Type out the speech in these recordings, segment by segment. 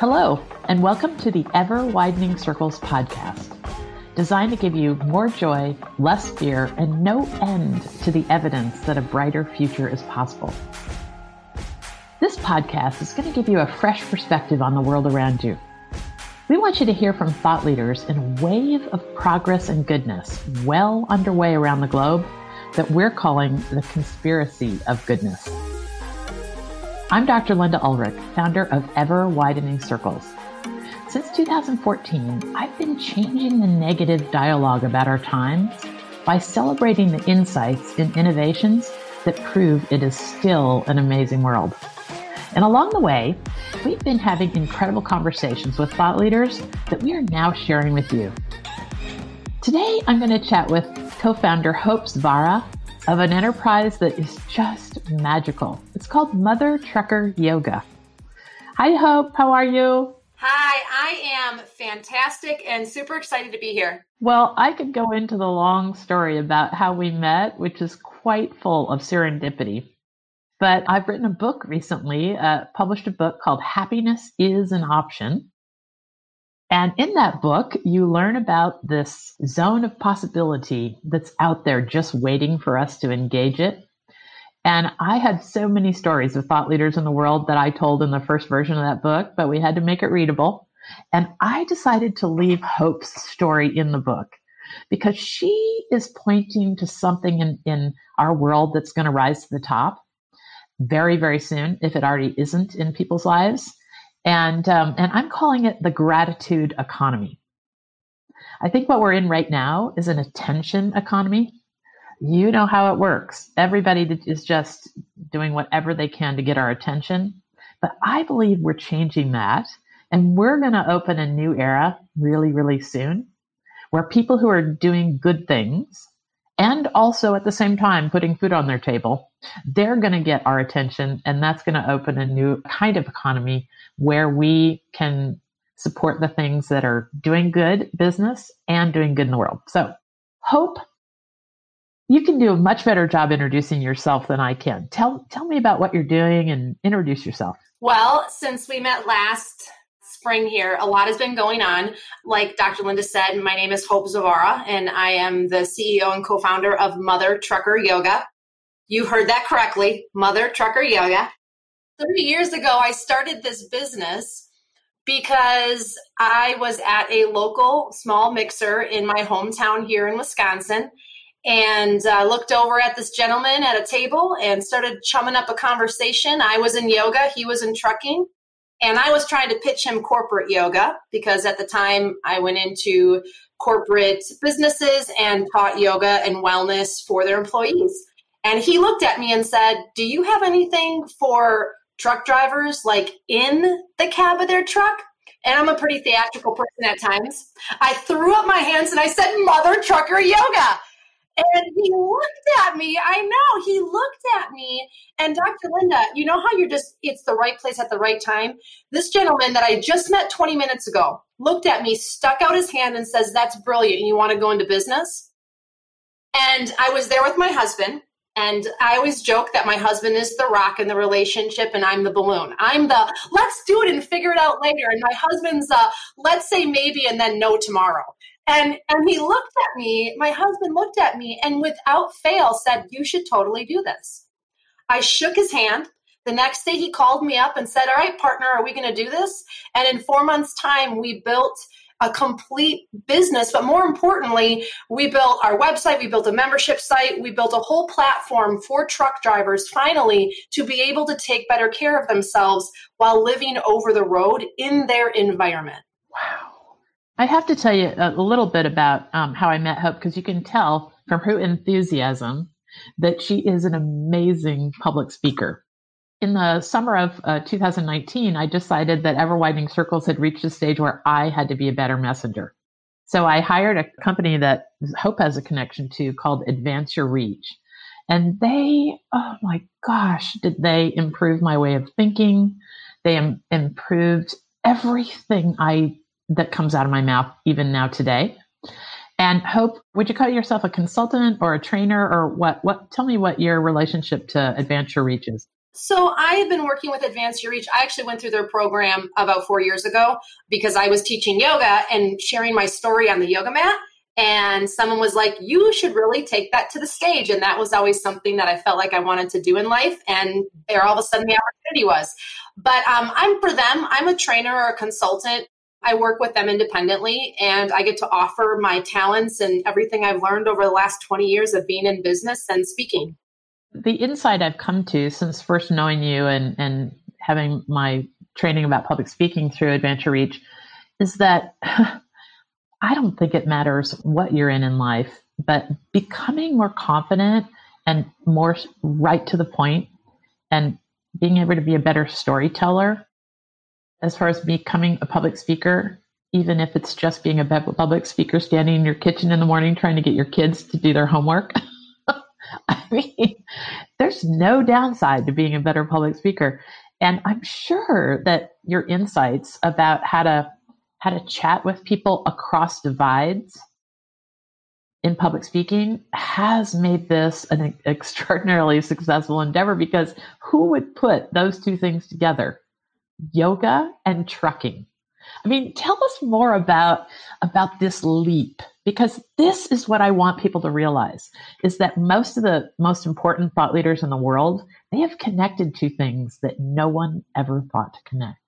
Hello, and welcome to the Ever Widening Circles podcast, designed to give you more joy, less fear, and no end to the evidence that a brighter future is possible. This podcast is going to give you a fresh perspective on the world around you. We want you to hear from thought leaders in a wave of progress and goodness well underway around the globe that we're calling the conspiracy of goodness. I'm Dr. Linda Ulrich, founder of Ever Widening Circles. Since 2014, I've been changing the negative dialogue about our times by celebrating the insights and innovations that prove it is still an amazing world. And along the way, we've been having incredible conversations with thought leaders that we are now sharing with you. Today, I'm going to chat with co founder Hope Zvara of an enterprise that is just magical. It's called Mother Trucker Yoga. Hi, Hope. How are you? Hi, I am fantastic and super excited to be here. Well, I could go into the long story about how we met, which is quite full of serendipity. But I've written a book recently, uh, published a book called Happiness is an Option. And in that book, you learn about this zone of possibility that's out there just waiting for us to engage it. And I had so many stories of thought leaders in the world that I told in the first version of that book, but we had to make it readable. And I decided to leave Hope's story in the book because she is pointing to something in, in our world that's going to rise to the top very, very soon, if it already isn't in people's lives and um, and I'm calling it the gratitude economy. I think what we're in right now is an attention economy. You know how it works. Everybody is just doing whatever they can to get our attention. But I believe we're changing that. And we're going to open a new era really, really soon where people who are doing good things and also at the same time putting food on their table, they're going to get our attention. And that's going to open a new kind of economy where we can support the things that are doing good business and doing good in the world. So, Hope, you can do a much better job introducing yourself than I can. Tell tell me about what you're doing and introduce yourself. Well, since we met last spring here, a lot has been going on. Like Dr. Linda said, my name is Hope Zvara, and I am the CEO and co-founder of Mother Trucker Yoga. You heard that correctly, Mother Trucker Yoga. 30 years ago, I started this business because I was at a local small mixer in my hometown here in Wisconsin and uh, looked over at this gentleman at a table and started chumming up a conversation. I was in yoga, he was in trucking, and I was trying to pitch him corporate yoga because at the time I went into corporate businesses and taught yoga and wellness for their employees. And he looked at me and said, Do you have anything for truck drivers like in the cab of their truck. And I'm a pretty theatrical person at times. I threw up my hands and I said, Mother Trucker Yoga. And he looked at me. I know he looked at me. And Dr. Linda, you know how you're just, it's the right place at the right time? This gentleman that I just met 20 minutes ago looked at me, stuck out his hand, and says, That's brilliant. You want to go into business? And I was there with my husband. And I always joke that my husband is the rock in the relationship and I'm the balloon. I'm the let's do it and figure it out later. And my husband's the let's say maybe and then no tomorrow. And and he looked at me, my husband looked at me and without fail said, You should totally do this. I shook his hand. The next day he called me up and said, All right, partner, are we going to do this? And in four months' time, we built a complete business. But more importantly, we built our website, we built a membership site, we built a whole platform for truck drivers finally to be able to take better care of themselves while living over the road in their environment. Wow. I have to tell you a little bit about um, how I met Hope because you can tell from her enthusiasm that she is an amazing public speaker in the summer of uh, 2019, I decided that Ever Widening Circles had reached a stage where I had to be a better messenger. So I hired a company that Hope has a connection to called Advance Your Reach. And they, oh my gosh, did they improve my way of thinking? They Im- improved everything I that comes out of my mouth even now today. And Hope, would you call yourself a consultant or a trainer or what? What? Tell me what your relationship to Advance Your Reach is. So I have been working with Advance Your Reach. I actually went through their program about four years ago because I was teaching yoga and sharing my story on the yoga mat. And someone was like, You should really take that to the stage. And that was always something that I felt like I wanted to do in life. And there all of a sudden the opportunity was. But um, I'm for them, I'm a trainer or a consultant. I work with them independently and I get to offer my talents and everything I've learned over the last 20 years of being in business and speaking. The insight I've come to since first knowing you and, and having my training about public speaking through Advance Your Reach is that I don't think it matters what you're in in life, but becoming more confident and more right to the point and being able to be a better storyteller as far as becoming a public speaker, even if it's just being a public speaker standing in your kitchen in the morning trying to get your kids to do their homework. I mean, there's no downside to being a better public speaker. And I'm sure that your insights about how to how to chat with people across divides in public speaking has made this an extraordinarily successful endeavor because who would put those two things together? Yoga and trucking. I mean, tell us more about about this leap because this is what I want people to realize is that most of the most important thought leaders in the world, they have connected to things that no one ever thought to connect.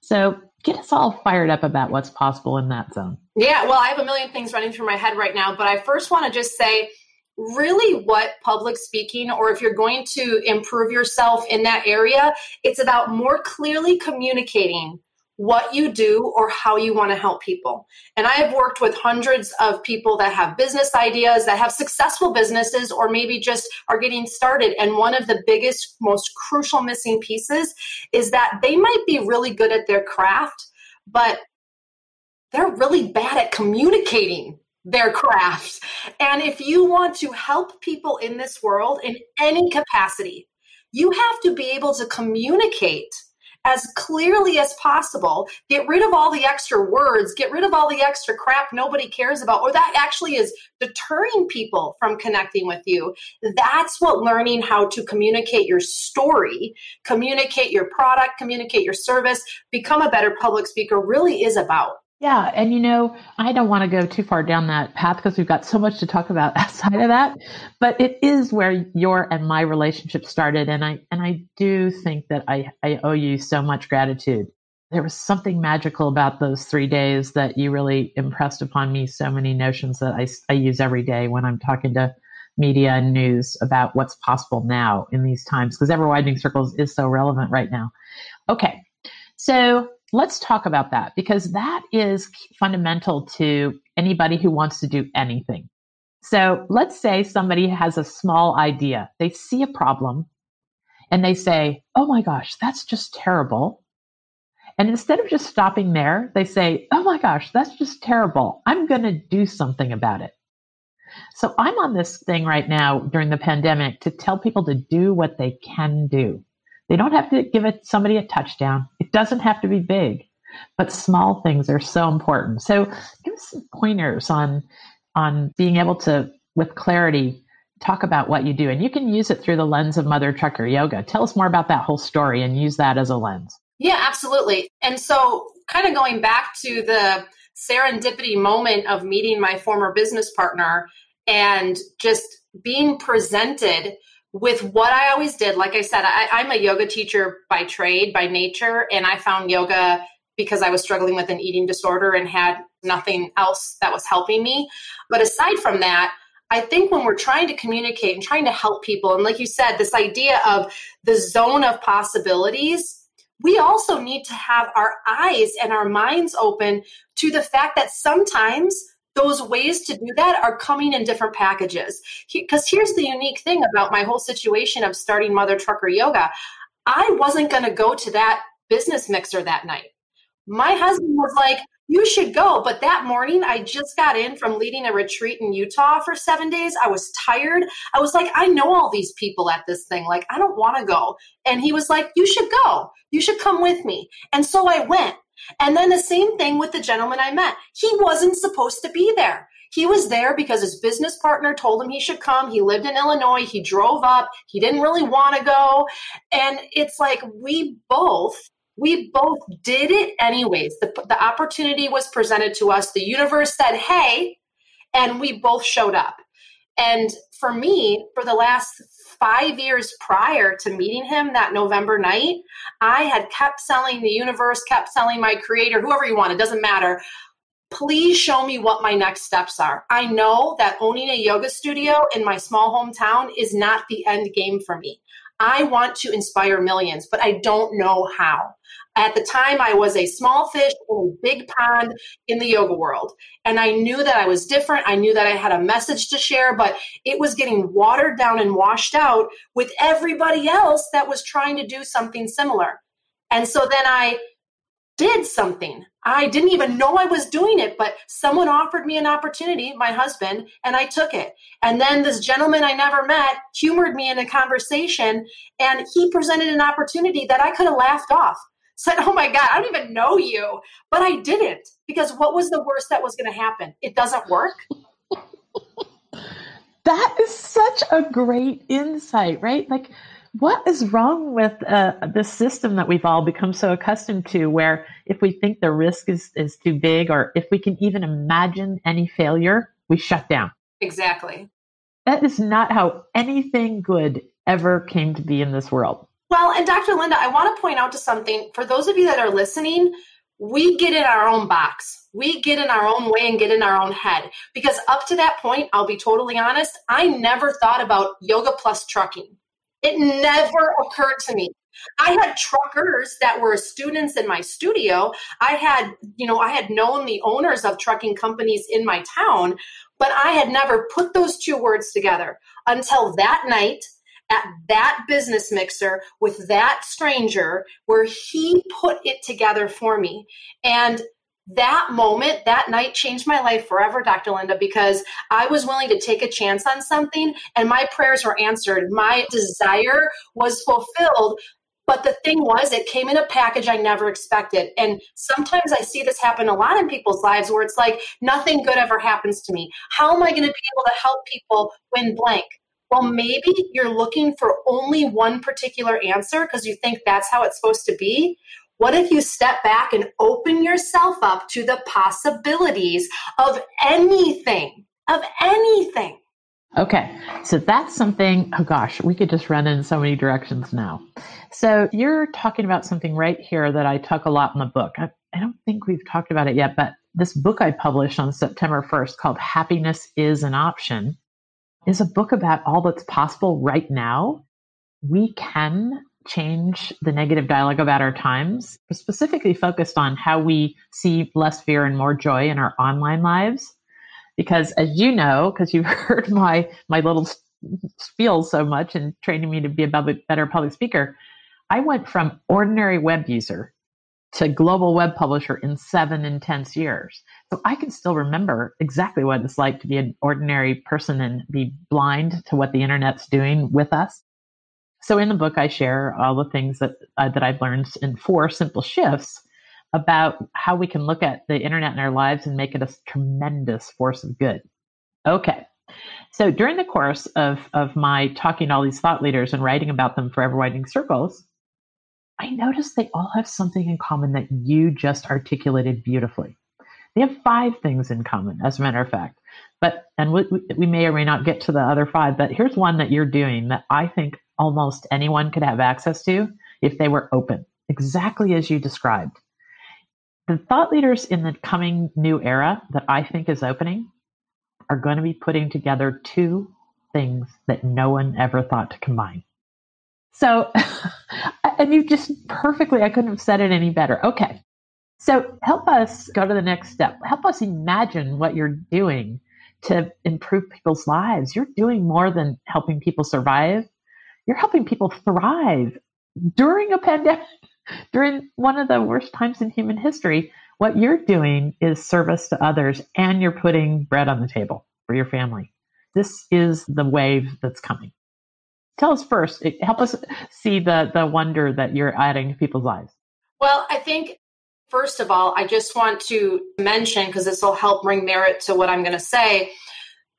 So get us all fired up about what's possible in that zone. Yeah, well, I have a million things running through my head right now, but I first want to just say really what public speaking or if you're going to improve yourself in that area, it's about more clearly communicating what you do or how you want to help people. And I have worked with hundreds of people that have business ideas, that have successful businesses, or maybe just are getting started. And one of the biggest, most crucial missing pieces is that they might be really good at their craft, but they're really bad at communicating their craft. And if you want to help people in this world in any capacity, you have to be able to communicate as clearly as possible. Get rid of all the extra words, get rid of all the extra crap nobody cares about, or that actually is deterring people from connecting with you. That's what learning how to communicate your story, communicate your product, communicate your service, become a better public speaker really is about. Yeah. And you know, I don't want to go too far down that path because we've got so much to talk about outside of that. But it is where your and my relationship started. And I and I do think that I, I owe you so much gratitude. There was something magical about those three days that you really impressed upon me so many notions that I, I use every day when I'm talking to media and news about what's possible now in these times because ever widening circles is so relevant right now. Okay. So let's talk about that because that is fundamental to anybody who wants to do anything. So let's say somebody has a small idea. They see a problem and they say, Oh my gosh, that's just terrible. And instead of just stopping there, they say, Oh my gosh, that's just terrible. I'm going to do something about it. So I'm on this thing right now during the pandemic to tell people to do what they can do. They don't have to give it somebody a touchdown. It doesn't have to be big, but small things are so important. So give us some pointers on on being able to, with clarity, talk about what you do. And you can use it through the lens of Mother Trucker Yoga. Tell us more about that whole story and use that as a lens. Yeah, absolutely. And so kind of going back to the serendipity moment of meeting my former business partner and just being presented with what I always did, like I said, I, I'm a yoga teacher by trade, by nature, and I found yoga because I was struggling with an eating disorder and had nothing else that was helping me. But aside from that, I think when we're trying to communicate and trying to help people, and like you said, this idea of the zone of possibilities, we also need to have our eyes and our minds open to the fact that sometimes those ways to do that are coming in different packages. Because here's the unique thing about my whole situation of starting Mother Trucker Yoga I wasn't going to go to that business mixer that night. My husband was like, you should go. But that morning, I just got in from leading a retreat in Utah for seven days. I was tired. I was like, I know all these people at this thing. Like, I don't want to go. And he was like, You should go. You should come with me. And so I went. And then the same thing with the gentleman I met. He wasn't supposed to be there. He was there because his business partner told him he should come. He lived in Illinois. He drove up. He didn't really want to go. And it's like we both we both did it anyways. The, the opportunity was presented to us. The universe said, hey, and we both showed up. And for me, for the last five years prior to meeting him that November night, I had kept selling the universe, kept selling my creator, whoever you want, it doesn't matter. Please show me what my next steps are. I know that owning a yoga studio in my small hometown is not the end game for me. I want to inspire millions, but I don't know how. At the time, I was a small fish in a big pond in the yoga world. And I knew that I was different. I knew that I had a message to share, but it was getting watered down and washed out with everybody else that was trying to do something similar. And so then I did something. I didn't even know I was doing it, but someone offered me an opportunity, my husband, and I took it. And then this gentleman I never met humored me in a conversation, and he presented an opportunity that I could have laughed off said, Oh my God, I don't even know you. But I didn't because what was the worst that was going to happen? It doesn't work. that is such a great insight, right? Like, what is wrong with uh, this system that we've all become so accustomed to where if we think the risk is, is too big or if we can even imagine any failure, we shut down? Exactly. That is not how anything good ever came to be in this world. Well, and Dr. Linda, I want to point out to something for those of you that are listening, we get in our own box. We get in our own way and get in our own head. Because up to that point, I'll be totally honest, I never thought about yoga plus trucking. It never occurred to me. I had truckers that were students in my studio. I had, you know, I had known the owners of trucking companies in my town, but I had never put those two words together until that night at that business mixer with that stranger where he put it together for me. And that moment, that night changed my life forever, Dr. Linda, because I was willing to take a chance on something and my prayers were answered. My desire was fulfilled. But the thing was, it came in a package I never expected. And sometimes I see this happen a lot in people's lives where it's like, nothing good ever happens to me. How am I going to be able to help people when blank? well, maybe you're looking for only one particular answer because you think that's how it's supposed to be. What if you step back and open yourself up to the possibilities of anything, of anything? Okay, so that's something, oh gosh, we could just run in so many directions now. So you're talking about something right here that I talk a lot in the book. I, I don't think we've talked about it yet, but this book I published on September 1st called Happiness is an Option is a book about all that's possible right now. We can change the negative dialogue about our times, specifically focused on how we see less fear and more joy in our online lives. Because as you know, because you've heard my my little spiel so much and training me to be a better public speaker, I went from ordinary web user to global web publisher in seven intense years. So I can still remember exactly what it's like to be an ordinary person and be blind to what the internet's doing with us. So in the book, I share all the things that uh, that I've learned in four simple shifts about how we can look at the internet in our lives and make it a tremendous force of good. Okay. So during the course of, of my talking to all these thought leaders and writing about them for Ever Widening Circles, I noticed they all have something in common that you just articulated beautifully. They have five things in common, as a matter of fact. But, and we, we may or may not get to the other five, but here's one that you're doing that I think almost anyone could have access to if they were open, exactly as you described. The thought leaders in the coming new era that I think is opening are going to be putting together two things that no one ever thought to combine. So, and you just perfectly, I couldn't have said it any better. Okay. So help us go to the next step. Help us imagine what you're doing to improve people's lives. You're doing more than helping people survive. You're helping people thrive during a pandemic, during one of the worst times in human history. What you're doing is service to others and you're putting bread on the table for your family. This is the wave that's coming tell us first help us see the the wonder that you're adding to people's lives well i think First of all, I just want to mention, because this will help bring merit to what I'm going to say,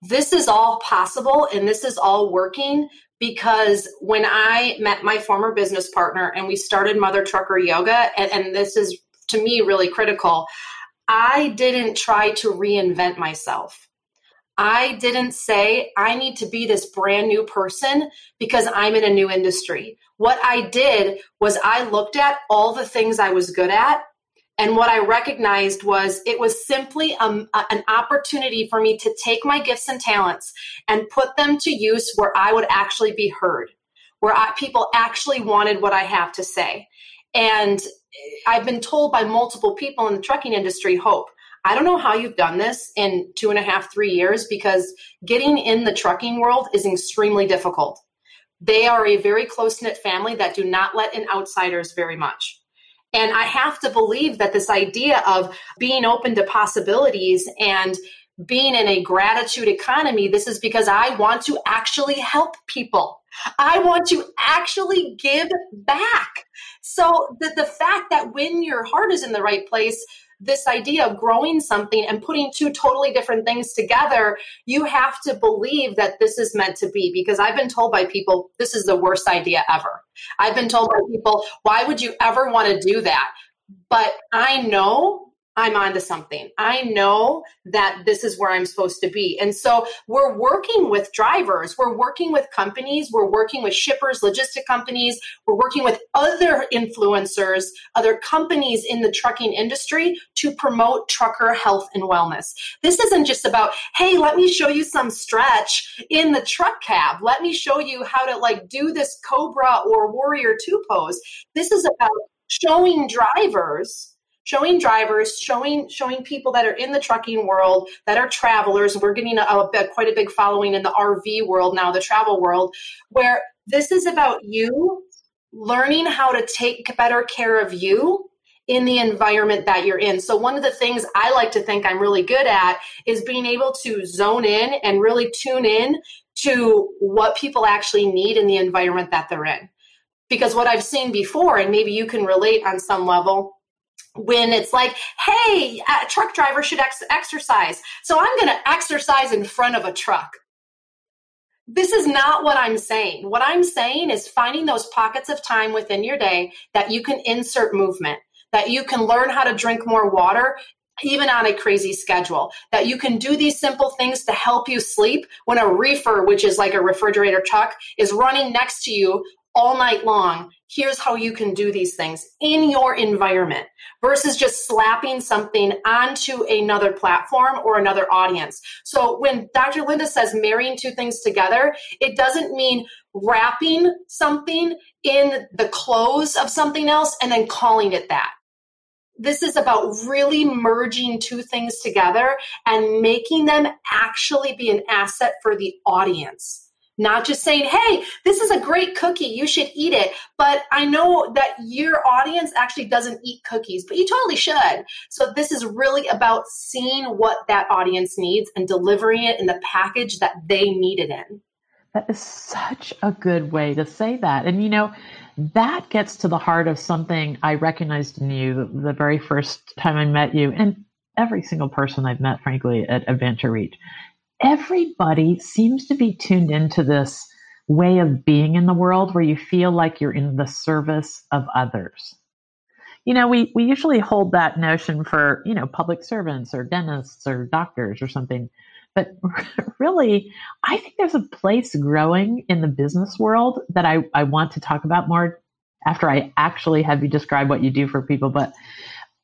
this is all possible and this is all working because when I met my former business partner and we started Mother Trucker Yoga, and, and this is to me really critical, I didn't try to reinvent myself. I didn't say I need to be this brand new person because I'm in a new industry. What I did was I looked at all the things I was good at. And what I recognized was it was simply um, a, an opportunity for me to take my gifts and talents and put them to use where I would actually be heard, where I, people actually wanted what I have to say. And I've been told by multiple people in the trucking industry, Hope, I don't know how you've done this in two and a half, three years because getting in the trucking world is extremely difficult. They are a very close knit family that do not let in outsiders very much. And I have to believe that this idea of being open to possibilities and being in a gratitude economy, this is because I want to actually help people. I want to actually give back. So the, the fact that when your heart is in the right place, this idea of growing something and putting two totally different things together, you have to believe that this is meant to be. Because I've been told by people, this is the worst idea ever. I've been told by people, why would you ever want to do that? But I know I'm onto something. I know that this is where I'm supposed to be. And so we're working with drivers, we're working with companies, we're working with shippers, logistic companies, we're working with other influencers, other companies in the trucking industry to promote trucker health and wellness. This isn't just about, hey, let me show you some stretch in the truck cab. Let me show you how to like do this Cobra or Warrior 2 pose. This is about showing drivers showing drivers, showing showing people that are in the trucking world, that are travelers. We're getting a, a, quite a big following in the RV world now, the travel world, where this is about you learning how to take better care of you in the environment that you're in. So one of the things I like to think I'm really good at is being able to zone in and really tune in to what people actually need in the environment that they're in. Because what I've seen before, and maybe you can relate on some level, when it's like, hey, a truck driver should ex- exercise. So I'm going to exercise in front of a truck. This is not what I'm saying. What I'm saying is finding those pockets of time within your day that you can insert movement, that you can learn how to drink more water even on a crazy schedule, that you can do these simple things to help you sleep when a reefer, which is like a refrigerator truck, is running next to you all night long. Here's how you can do these things in your environment versus just slapping something onto another platform or another audience. So when Dr. Linda says marrying two things together, it doesn't mean wrapping something in the clothes of something else and then calling it that. This is about really merging two things together and making them actually be an asset for the audience not just saying, hey, this is a great cookie, you should eat it. But I know that your audience actually doesn't eat cookies, but you totally should. So this is really about seeing what that audience needs and delivering it in the package that they need it in. That is such a good way to say that. And you know, that gets to the heart of something I recognized in you the very first time I met you, and every single person I've met, frankly, at Advance Your Reach everybody seems to be tuned into this way of being in the world where you feel like you're in the service of others. You know, we, we usually hold that notion for, you know, public servants or dentists or doctors or something. But really, I think there's a place growing in the business world that I, I want to talk about more after I actually have you describe what you do for people. But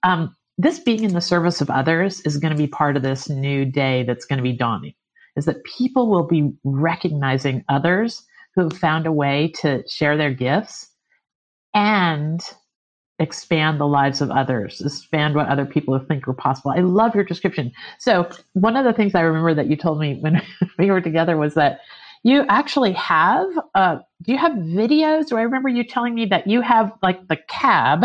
um, this being in the service of others is going to be part of this new day that's going to be dawning is that people will be recognizing others who have found a way to share their gifts and expand the lives of others, expand what other people think are possible. I love your description. So, one of the things I remember that you told me when we were together was that you actually have uh, do you have videos or i remember you telling me that you have like the cab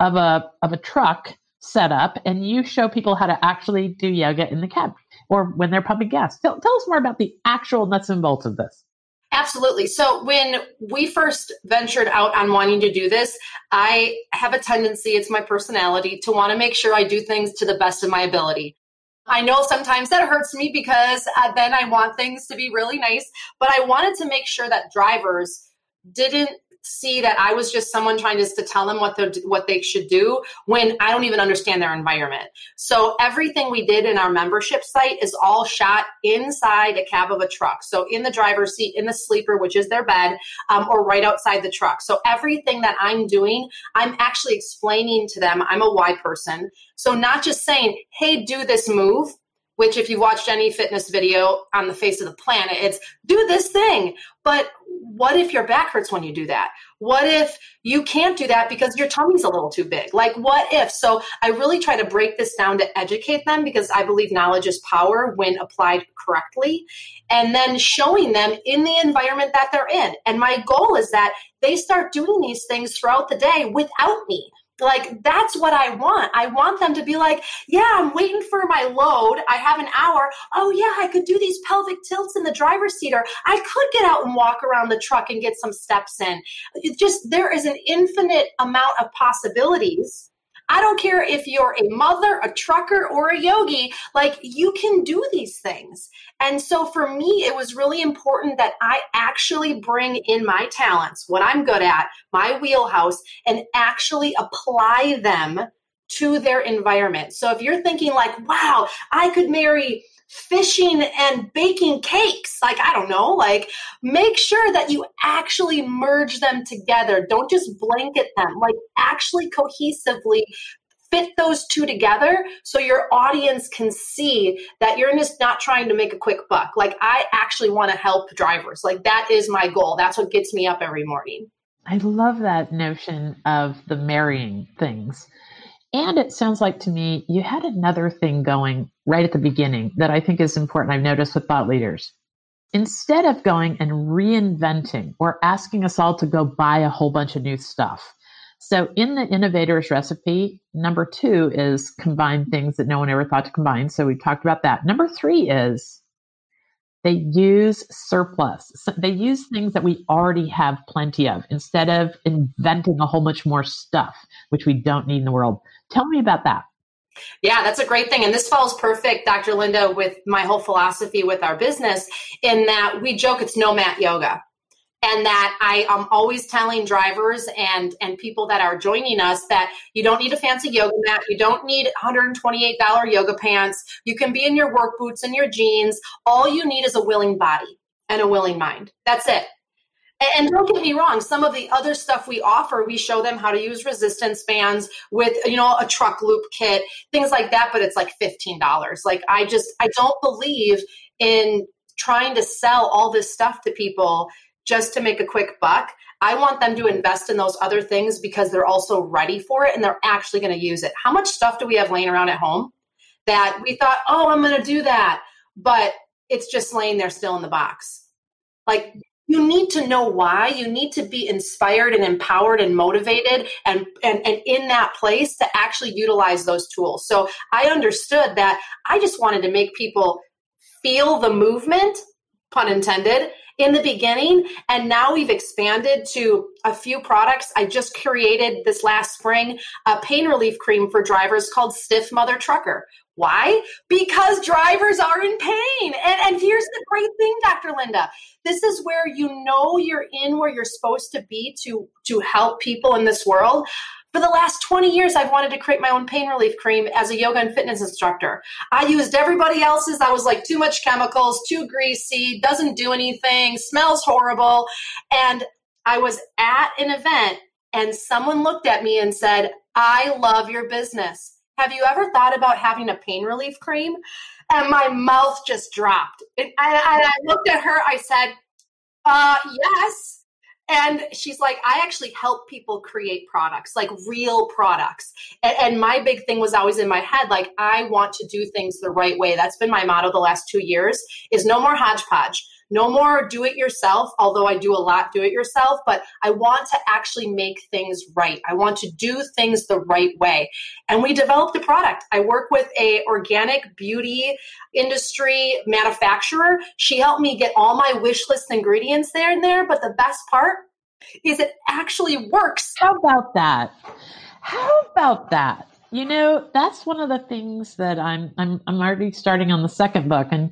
of a of a truck set up and you show people how to actually do yoga in the cab or when they're pumping gas. Tell, tell us more about the actual nuts and bolts of this. Absolutely. So when we first ventured out on wanting to do this, I have a tendency, it's my personality, to want to make sure I do things to the best of my ability. I know sometimes that hurts me because uh, then I want things to be really nice, but I wanted to make sure that drivers didn't see that I was just someone trying just to tell them what they what they should do when I don't even understand their environment. So everything we did in our membership site is all shot inside a cab of a truck. So in the driver's seat, in the sleeper, which is their bed, um, or right outside the truck. So everything that I'm doing, I'm actually explaining to them. I'm a why person. So not just saying, "Hey, do this move." which if you've watched any fitness video on the face of the planet, it's do this thing. But what if your back hurts when you do that? What if you can't do that because your tummy's a little too big? Like, what if? So, I really try to break this down to educate them because I believe knowledge is power when applied correctly. And then showing them in the environment that they're in. And my goal is that they start doing these things throughout the day without me. Like, that's what I want. I want them to be like, yeah, I'm waiting for my load. I have an hour. Oh, yeah, I could do these pelvic tilts in the driver's seat, or I could get out and walk around the truck and get some steps in. It just, there is an infinite amount of possibilities I don't care if you're a mother, a trucker, or a yogi, like you can do these things. And so for me, it was really important that I actually bring in my talents, what I'm good at, my wheelhouse, and actually apply them to their environment. So if you're thinking like, wow, I could marry fishing and baking cakes. Like, I don't know, like make sure that you actually merge them together. Don't just blanket them, like actually cohesively fit those two together so your audience can see that you're just not trying to make a quick buck. Like, I actually want to help drivers. Like, that is my goal. That's what gets me up every morning. I love that notion of the marrying things and it sounds like to me you had another thing going right at the beginning that I think is important. I've noticed with thought leaders. Instead of going and reinventing or asking us all to go buy a whole bunch of new stuff. So in the innovator's recipe, number two is combine things that no one ever thought to combine. So we talked about that. Number three is they use surplus. So they use things that we already have plenty of instead of inventing a whole bunch more stuff, which we don't need in the world. Tell me about that. Yeah, that's a great thing. And this falls perfect, Dr. Linda, with my whole philosophy with our business in that we joke it's no mat yoga and that I am always telling drivers and and people that are joining us that you don't need a fancy yoga mat, you don't need $128 yoga pants. You can be in your work boots and your jeans. All you need is a willing body and a willing mind. That's it. And don't get me wrong, some of the other stuff we offer, we show them how to use resistance bands with, you know, a truck loop kit, things like that, but it's like $15. Like I just I don't believe in trying to sell all this stuff to people just to make a quick buck. I want them to invest in those other things because they're also ready for it and they're actually going to use it. How much stuff do we have laying around at home that we thought, oh, I'm going to do that, but it's just laying there still in the box? Like, you need to know why. You need to be inspired and empowered and motivated and, and, and in that place to actually utilize those tools. So I understood that I just wanted to make people feel the movement, pun intended, in the beginning. And now we've expanded to a few products. I just created this last spring a pain relief cream for drivers called Stiff Mother Trucker. Why? Because drivers are in pain. And, and here's the great thing, Dr. Linda. This is where you know you're in where you're supposed to be to, to help people in this world. For the last 20 years, I've wanted to create my own pain relief cream as a yoga and fitness instructor. I used everybody else's. I was like, too much chemicals, too greasy, doesn't do anything, smells horrible. And I was at an event and someone looked at me and said, I love your business. Have you ever thought about having a pain relief cream? And my mouth just dropped. And I, I looked at her, I said, uh, yes and she's like i actually help people create products like real products and, and, my big thing was always in my head like i want to do things the right way that's been my motto the last two years is no more hodgepodge no more do it yourself, although I do a lot do it yourself, but I want to actually make things right. I want to do things the right way. And we developed a product. I work with a organic beauty industry manufacturer. She helped me get all my wish list ingredients there and there, but the best part is it actually works. How about that? How about that? You know, that's one of the things that I'm I'm I'm already starting on the second book and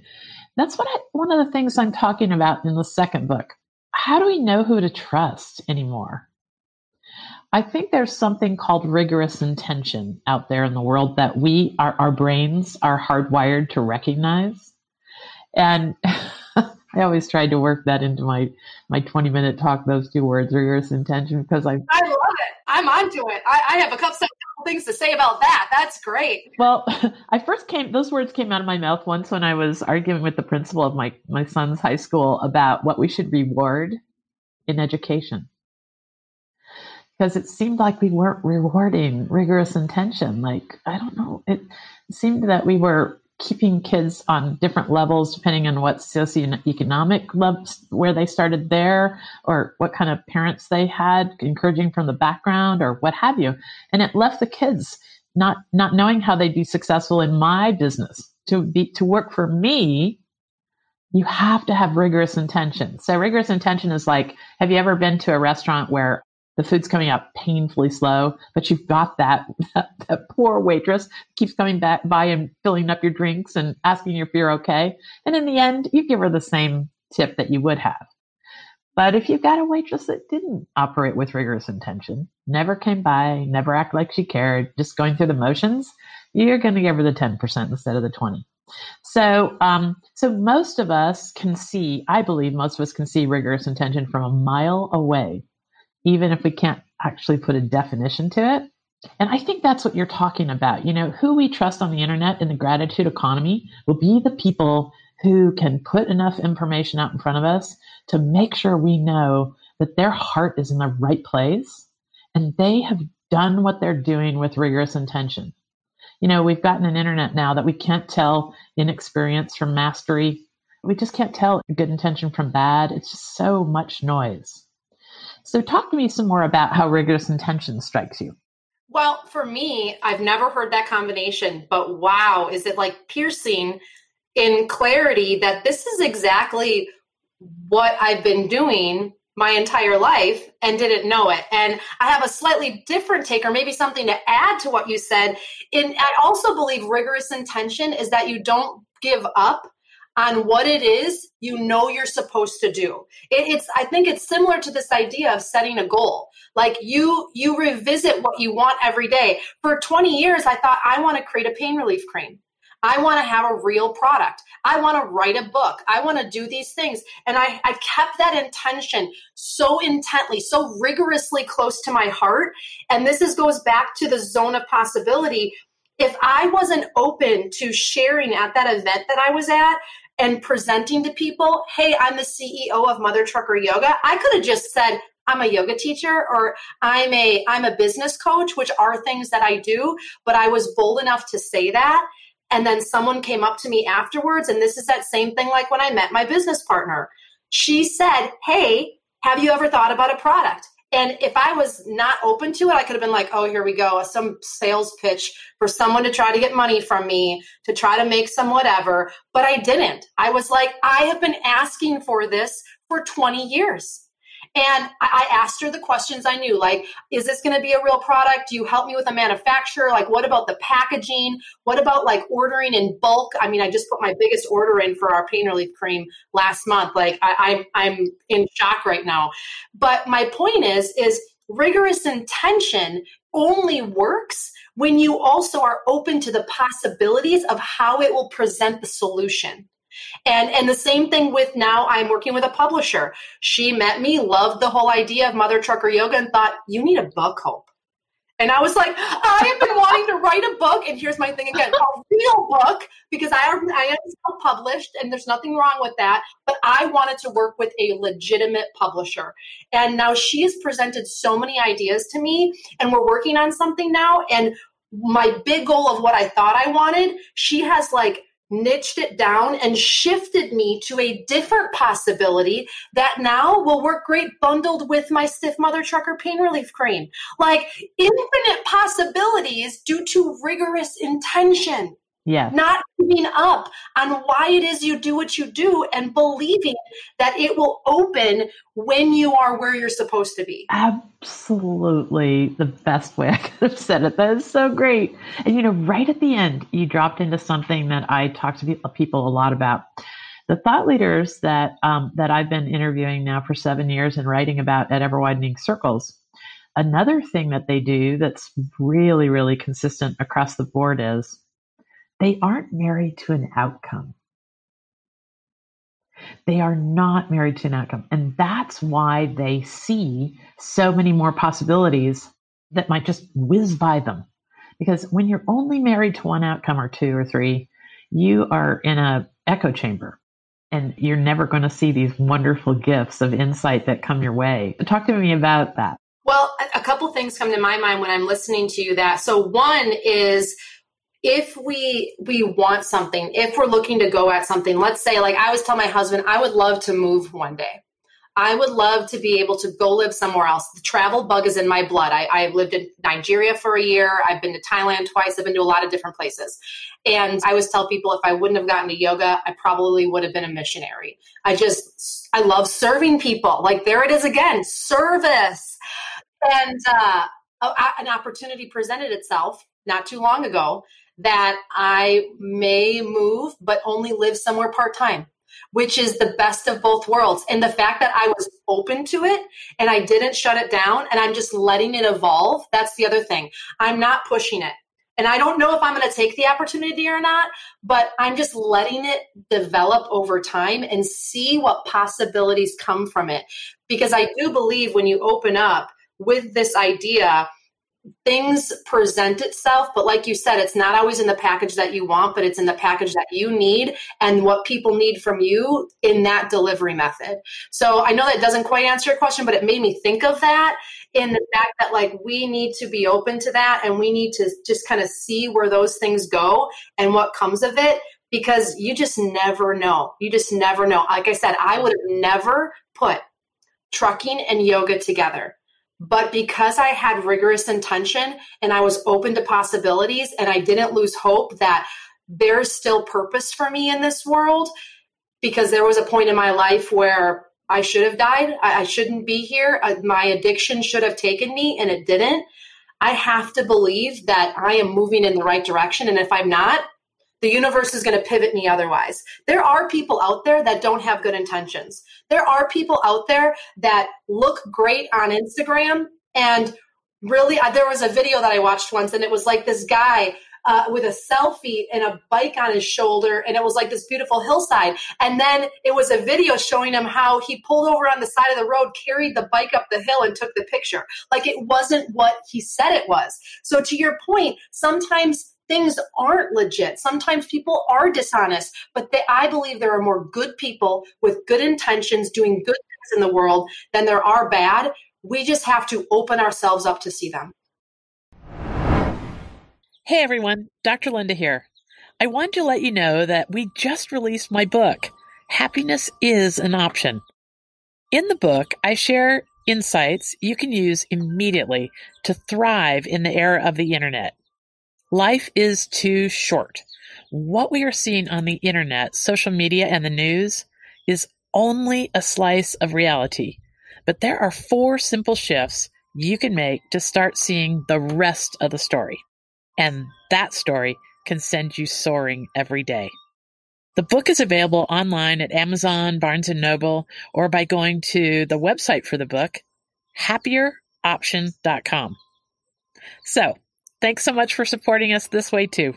that's what I, one of the things I'm talking about in the second book. How do we know who to trust anymore? I think there's something called rigorous intention out there in the world that we our, our brains are hardwired to recognize. And I always tried to work that into my my 20 minute talk. Those two words, rigorous intention, because I I love it. I'm onto it. I, I have a couple things to say about that. That's great. Well, I first came; those words came out of my mouth once when I was arguing with the principal of my my son's high school about what we should reward in education because it seemed like we weren't rewarding rigorous intention. Like, I don't know, it seemed that we were keeping kids on different levels depending on what socioeconomic levels where they started there or what kind of parents they had encouraging from the background or what have you. And it left the kids not not knowing how they'd be successful in my business. To be to work for me you have to have rigorous intention so rigorous intention is like have you ever been to a restaurant where the food's coming out painfully slow, but you've got that, that, that poor waitress keeps coming back by and filling up your drinks and asking if you're okay. And in the end, you give her the same tip that you would have. But if you've got a waitress that didn't operate with rigorous intention, never came by, never act like she cared, just going through the motions, you're going to give her the 10% instead of the 20. So, um, so most of us can see, I believe most of us can see rigorous intention from a mile away even if we can't actually put a definition to it. And I think that's what you're talking about. You know, who we trust on the internet in the gratitude economy will be the people who can put enough information out in front of us to make sure we know that their heart is in the right place and they have done what they're doing with rigorous intention. You know, we've gotten an internet now that we can't tell inexperience from mastery. We just can't tell good intention from bad. It's just so much noise. So, talk to me some more about how rigorous intention strikes you. Well, for me, I've never heard that combination, but wow, is it like piercing in clarity that this is exactly what I've been doing my entire life and didn't know it. And I have a slightly different take, or maybe something to add to what you said. And I also believe rigorous intention is that you don't give up on what it is you know you're supposed to do. It, it's I think it's similar to this idea of setting a goal. Like you you revisit what you want every day. For 20 years I thought I want to create a pain relief cream. I want to have a real product. I want to write a book. I want to do these things. And I, I kept that intention so intently, so rigorously close to my heart. And this is goes back to the zone of possibility if I wasn't open to sharing at that event that I was at, and presenting to people, hey, I'm the CEO of Mother Trucker Yoga, I could have just said, I'm a yoga teacher or I'm a I'm a business coach, which are things that I do, but I was bold enough to say that. And then someone came up to me afterwards, and this is that same thing like when I met my business partner. She said, Hey, have you ever thought about a product? And if I was not open to it, I could have been like, oh, here we go, some sales pitch for someone to try to get money from me, to try to make some whatever. But I didn't. I was like, I have been asking for this for 20 years. And I asked her the questions I knew, like, is this going to be a real product? Do you help me with a manufacturer? Like, what about the packaging? What about like ordering in bulk? I mean, I just put my biggest order in for our pain relief cream last month. Like, I, I'm I'm in shock right now. But my point is, is rigorous intention only works when you also are open to the possibilities of how it will present the solution. And and the same thing with now I'm working with a publisher. She met me, loved the whole idea of Mother Trucker Yoga and thought, you need a book, Hope. And I was like, I have been wanting to write a book, and here's my thing again, a real book, because I, I am self-published, and there's nothing wrong with that. But I wanted to work with a legitimate publisher, and now she has presented so many ideas to me, and we're working on something now. And my big goal of what I thought I wanted, she has like niched it down and shifted me to a different possibility that now will work great bundled with my stiff mother trucker pain relief cream. Like infinite possibilities due to rigorous intention. Yeah. Not giving up on why it is you do what you do and believing that it will open when you are where you're supposed to be. Absolutely the best way I could have said it. That is so great. And you know, right at the end, you dropped into something that I talk to people a lot about. The thought leaders that um, that I've been interviewing now for seven years and writing about at Ever Widening Circles. Another thing that they do that's really, really consistent across the board is they aren't married to an outcome. They are not married to an outcome. And that's why they see so many more possibilities that might just whiz by them. Because when you're only married to one outcome or two or three, you are in a echo chamber and you're never going to see these wonderful gifts of insight that come your way. Talk to me about that. Well, a couple things come to my mind when I'm listening to you that. So one is if we we want something if we're looking to go at something let's say like i always tell my husband i would love to move one day. I would love to be able to go live somewhere else. The travel bug is in my blood. I, i've lived in nigeria for a year. I've been to thailand twice. I've been to a lot of different places. And i always tell people if i wouldn't have gotten to yoga i probably would have been a missionary. I just i love serving people. Like there it is again service. And uh, an opportunity presented itself not too long ago that I may move, but only live somewhere part time, which is the best of both worlds. And the fact that I was open to it and I didn't shut it down and I'm just letting it evolve, that's the other thing. I'm not pushing it. And I don't know if I'm going to take the opportunity or not, but I'm just letting it develop over time and see what possibilities come from it. Because I do believe when you open up with this idea, things present itself but like you said it's not always in the package that you want but it's in the package that you need and what people need from you in that delivery method. So i know that doesn't quite answer your question but it made me think of that in the fact that like we need to be open to that and we need to just kind of see where those things go and what comes of it because you just never know. You just never know. Like i said i would have never put trucking and yoga together but because I had rigorous intention and I was open to possibilities and I didn't lose hope that there's still purpose for me in this world, because there was a point in my life where I should have died. I, shouldn't be here. Uh, my addiction should have taken me and it didn't. I have to believe that I am moving in the right direction. And if I'm not, the universe is going to pivot me otherwise. There are people out there that don't have good intentions. There are people out there that look great on Instagram and really there was a video that I watched once and it was like this guy uh, with a selfie and a bike on his shoulder, and it was like this beautiful hillside. And then it was a video showing him how he pulled over on the side of the road, carried the bike up the hill, and took the picture. Like it wasn't what he said it was. So, to your point, sometimes things aren't legit. Sometimes people are dishonest, but they, I believe there are more good people with good intentions doing good things in the world than there are bad. We just have to open ourselves up to see them. Hey everyone, Dr. Linda here. I wanted to let you know that we just released my book, Happiness is an Option. In the book, I share insights you can use immediately to thrive in the era of the internet. Life is too short. What we are seeing on the internet, social media, and the news is only a slice of reality. But there are four simple shifts you can make to start seeing the rest of the story. And that story can send you soaring every day. The book is available online at Amazon, Barnes & Noble, or by going to the website for the book, happieroption.com. So, Thanks so much for supporting us this way too.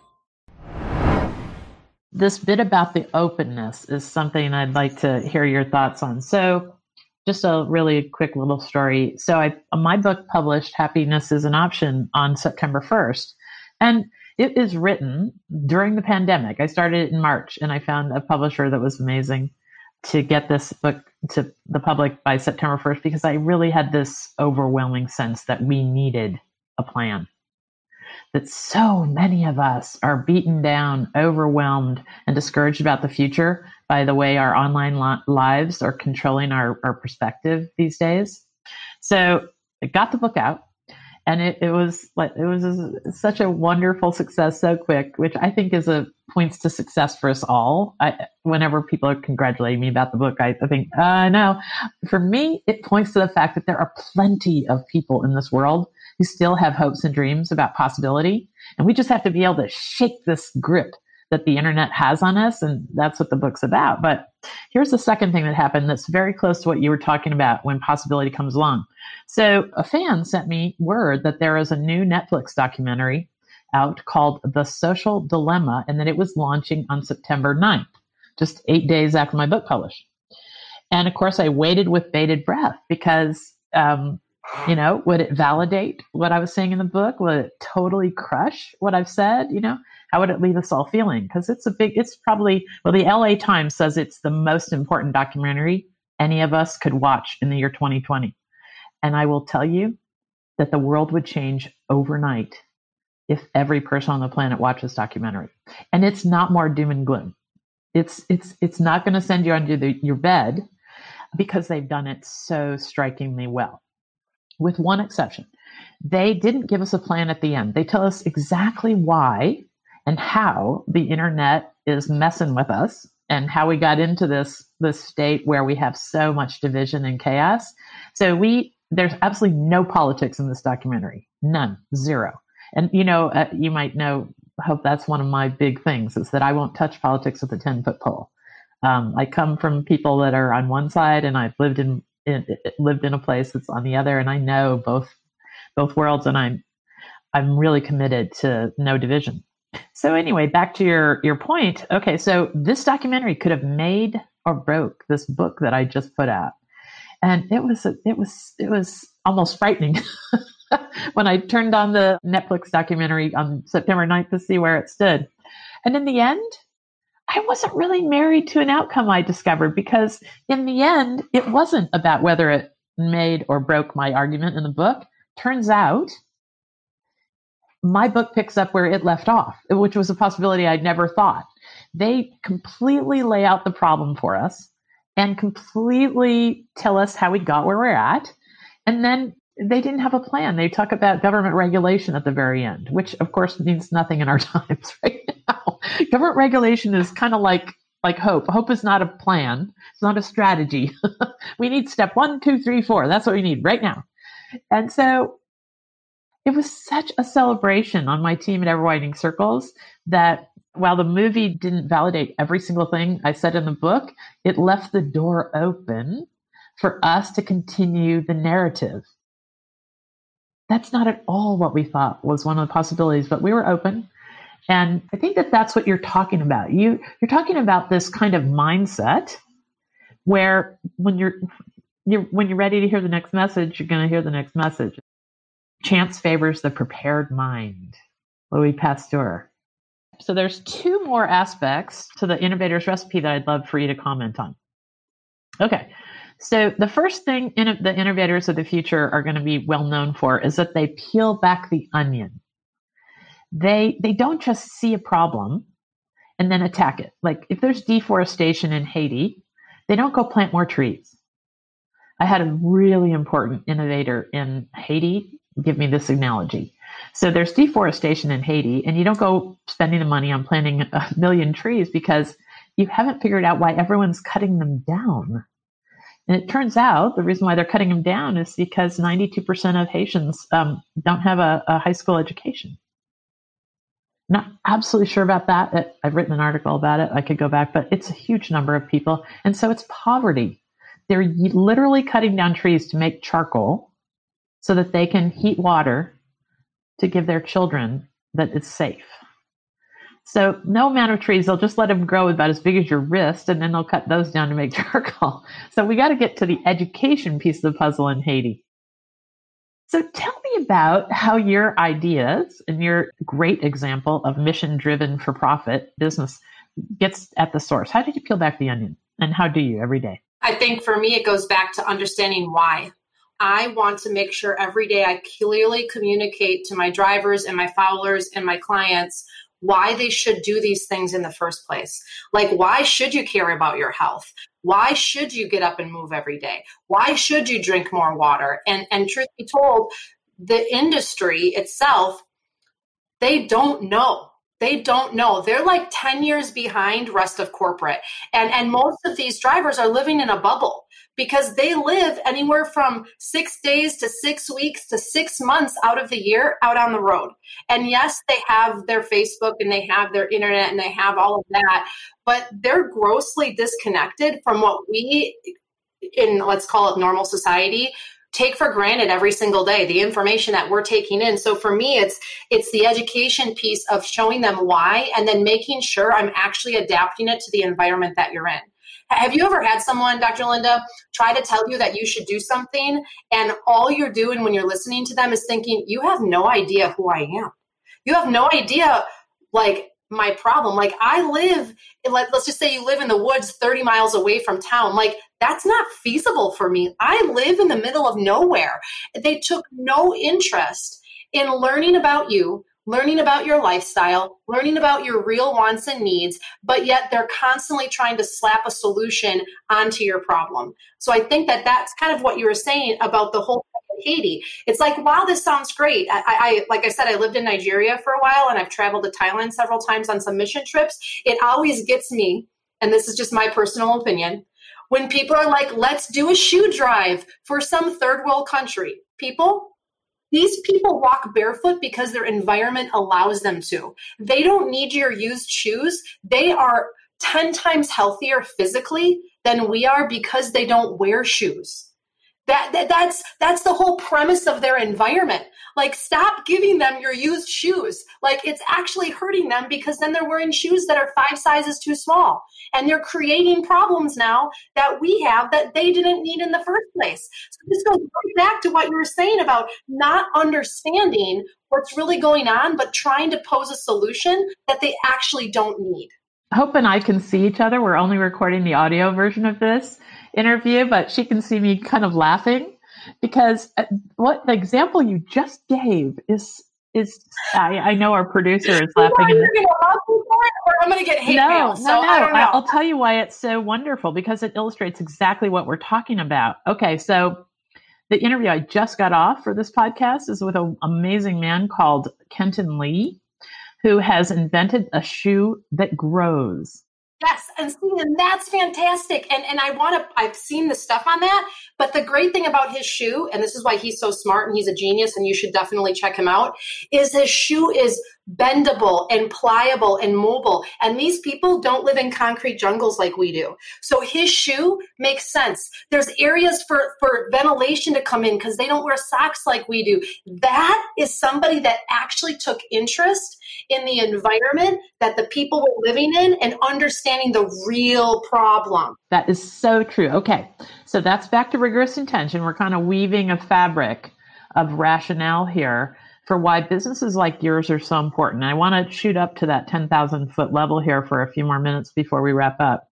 This bit about the openness is something I'd like to hear your thoughts on. So, just a really quick little story. So, I my book published "Happiness is an Option" on September first, and it is written during the pandemic. I started it in March, and I found a publisher that was amazing to get this book to the public by September 1st because I really had this overwhelming sense that we needed a plan that so many of us are beaten down, overwhelmed, and discouraged about the future by the way our online li- lives are controlling our, our perspective these days. So I got the book out and it, it was like it was a, such a wonderful success so quick which i think is a points to success for us all I, whenever people are congratulating me about the book i, I think uh, no for me it points to the fact that there are plenty of people in this world who still have hopes and dreams about possibility. And we just have to be able to shake this grip that the internet has on us and that's what the book's about. But here's the second thing that happened that's very close to what you were talking about when possibility comes along. So a fan sent me word that there is a new Netflix documentary out called The Social Dilemma and that it was launching on September 9th, just eight days after my book published. And of course, I waited with bated breath because, um, you know, would it validate what I was saying in the book? Would it totally crush what I've said? You know, how would it leave us all feeling? Because it's a big, it's probably, well, the LA Times says it's the most important documentary any of us could watch in the year 2020. And I will tell you that the world would change overnight if every person on the planet watched this documentary. And it's not more doom and gloom. It's it's it's not going to send you under the, your bed because they've done it so strikingly well. With one exception. They didn't give us a plan at the end. They tell us exactly why and how the internet is messing with us and how we got into this this state where we have so much division and chaos. So we there's absolutely no politics in this documentary. None. Zero. And you know, uh, you might know. Hope that's one of my big things is that I won't touch politics with a ten foot pole. Um, I come from people that are on one side, and I've lived in, in lived in a place that's on the other, and I know both both worlds, and I'm I'm really committed to no division. So anyway, back to your your point. Okay, so this documentary could have made or broke this book that I just put out and it was it was it was almost frightening when I turned on the Netflix documentary on September 9th to see where it stood. And in the end, I wasn't really married to an outcome I discovered because in the end, it wasn't about whether it made or broke my argument in the book. Turns out my book picks up where it left off, which was a possibility I'd never thought. They completely lay out the problem for us and completely tell us how we got where we're at. And then they didn't have a plan. They talk about government regulation at the very end, which of course means nothing in our times right now. government regulation is kind of like like hope. Hope is not a plan. It's not a strategy. we need step one, two, three, four. That's what we need right now. And so it was such a celebration on my team at Ever Widening Circles that while the movie didn't validate every single thing I said in the book, it left the door open for us to continue the narrative. That's not at all what we thought was one of the possibilities, but we were open. And I think that that's what you're talking about. You, you're talking about this kind of mindset where when you're, you're when you're ready to hear the next message, you're going to hear the next message. Chance favors the prepared mind. Louis Pasteur. So there's two more aspects to the innovator's recipe that I'd love for you to comment on. Okay. So the first thing in, the innovators of the future are going to be well known for is that they peel back the onion. They they don't just see a problem and then attack it. Like if there's deforestation in Haiti, they don't go plant more trees. I had a really important innovator in Haiti give me this analogy. So there's deforestation in Haiti, and you don't go spending the money on planting a million trees because you haven't figured out why everyone's cutting them down. And it turns out the reason why they're cutting them down is because 92% of Haitians um, don't have a, a, high school education. Not absolutely sure about that. I've written an article about it. I could go back, but it's a huge number of people. And so it's poverty. They're literally cutting down trees to make charcoal so that they can heat water to give their children that it's safe. So no amount of trees, they'll just let them grow about as big as your wrist, and then they'll cut those down to make charcoal. So we got to get to the education piece of the puzzle in Haiti. So tell about how your ideas and your great example of mission driven for profit business gets at the source. How did you peel back the onion? And how do you every day? I think for me, it goes back to understanding why. I want to make sure every day I clearly communicate to my drivers and my followers and my clients why they should do these things in the first place. Like, why should you care about your health? Why should you get up and move every day? Why should you drink more water? And, and truth be told, the industry itself, they don't know. They don't know. They're like 10 years behind rest of corporate. And and most of these drivers are living in a bubble because they live anywhere from six days to six weeks to six months out of the year out on the road. And yes, they have their Facebook and they have their internet and they have all of that, but they're grossly disconnected from what we in let's call it normal society take for granted every single day the information that we're taking in so for me it's it's the education piece of showing them why and then making sure i'm actually adapting it to the environment that you're in have you ever had someone, Dr. Linda, try to tell you that you should do something, and all you're doing when you're listening to them is thinking, you have no idea who I am. You have no idea, like, my problem. Like, I live, like let's just say you live in the woods 30 miles away from town. Like, that's not feasible for me. I live in the middle of nowhere. They took no interest in learning about you, learning about your lifestyle, learning about your real wants and needs, but yet they're constantly trying to slap a solution onto your problem. So I think that that's kind of what you were saying about the whole Haiti. It's like, wow, this sounds great. I, I, like I said, I lived in Nigeria for a while and I've traveled to Thailand several times on some mission trips. It always gets me, and this is just my personal opinion, when people are like, let's do a shoe drive for some third world country. People, these people walk barefoot because their environment allows them to. They don't need your used shoes. They are 10 times healthier physically than we are because they don't wear shoes. That, that, that's that's the whole premise of their environment. Like stop giving them your used shoes. Like it's actually hurting them because then they're wearing shoes that are five sizes too small and they're creating problems now that we have that they didn't need in the first place. So this goes right back to what you were saying about not understanding what's really going on but trying to pose a solution that they actually don't need. Hope and I can see each other. We're only recording the audio version of this interview, but she can see me kind of laughing because uh, what the example you just gave is is I, I know our producer is laughing. You're gonna love me for it, or I'm going to get hate no, mail. So no, no. I will tell you why it's so wonderful because it illustrates exactly what we're talking about. Okay, so the interview I just got off for this podcast is with an amazing man called Kenton Lee, who has invented a shoe that grows. Yes, and see, and that's fantastic. And and I want to. I've seen the stuff on that, but the great thing about his shoe, and this is why he's so smart and he's a genius, and you should definitely check him out, is his shoe is bendable and pliable and mobile. And these people don't live in concrete jungles like we do. So his shoe makes sense. There's areas for, for ventilation to come in because they don't wear socks like we do. That is somebody that actually took interest in the environment that the people were living in and understanding the real problem. That is so true. Okay. So that's back to rigorous intention. We're kind of weaving a fabric of rationale here for why businesses like yours are so important. I want to shoot up to that 10,000 foot level here for a few more minutes before we wrap up.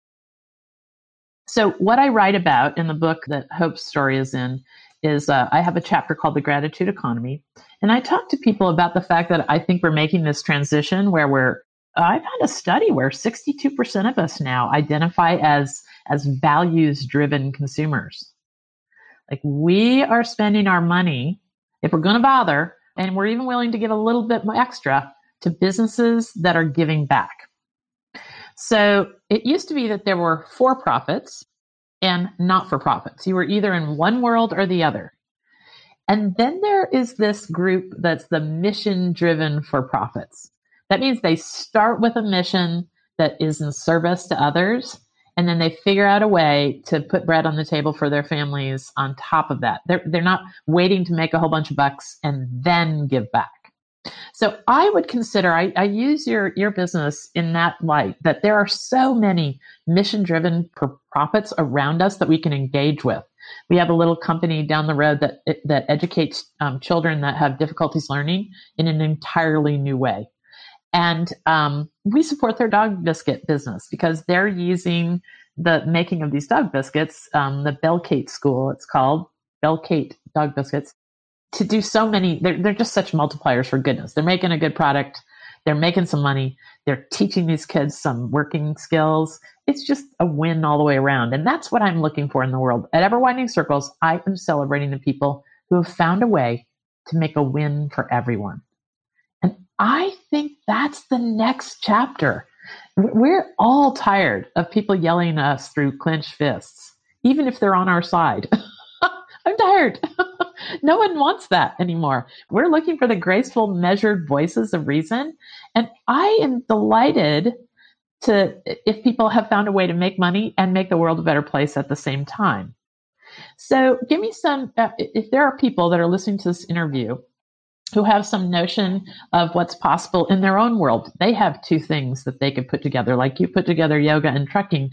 So, what I write about in the book that Hope's story is in is uh, I have a chapter called The Gratitude Economy. And I talk to people about the fact that I think we're making this transition where we're, I've had a study where 62% of us now identify as, as values driven consumers. Like we are spending our money, if we're going to bother, and we're even willing to give a little bit extra to businesses that are giving back. So it used to be that there were for profits and not for profits. You were either in one world or the other. And then there is this group that's the mission driven for profits. That means they start with a mission that is in service to others and then they figure out a way to put bread on the table for their families on top of that. They're, they're not waiting to make a whole bunch of bucks and then give back. So I would consider, I, I use your, your business in that light, that there are so many mission driven profits around us that we can engage with. We have a little company down the road that, that educates um, children that have difficulties learning in an entirely new way. And um, we support their dog biscuit business because they're using the making of these dog biscuits, um, the Bellcate School, it's called, Bellcate dog biscuits, to do so many. They're they're just such multipliers for goodness. They're making a good product. They're making some money. They're teaching these kids some working skills. It's just a win all the way around. And that's what I'm looking for in the world. At Ever Widening Circles, I am celebrating the people who have found a way to make a win for everyone. I think that's the next chapter. We're all tired of people yelling at us through clenched fists, even if they're on our side. I'm tired. no one wants that anymore. We're looking for the graceful, measured voices of reason. And I am delighted to, if people have found a way to make money and make the world a better place at the same time. So give me some, uh, if there are people that are listening to this interview who have some notion of what's possible in their own world, they have two things that they could put together, like you put together yoga and trucking.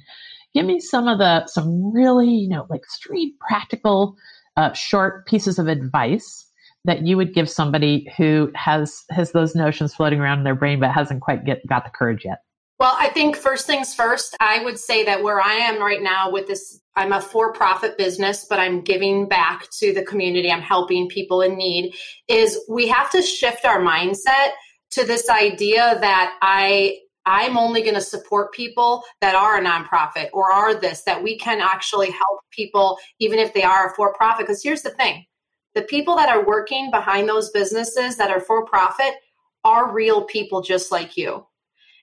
Give me some of the, some really, you know, like street practical uh, short pieces of advice that you would give somebody who has has those notions floating around in their brain but hasn't quite get got the courage yet? Well, I think first things first, I would say that where I am right now with this, I'm a for profit business, but I'm giving back to the community. I'm helping people in need. Is we have to shift our mindset to this idea that I I'm only going to support people that are a nonprofit or are this, that we can actually help people even if they are a for profit. Because here's the thing the people that are working behind those businesses that are for profit are real people just like you.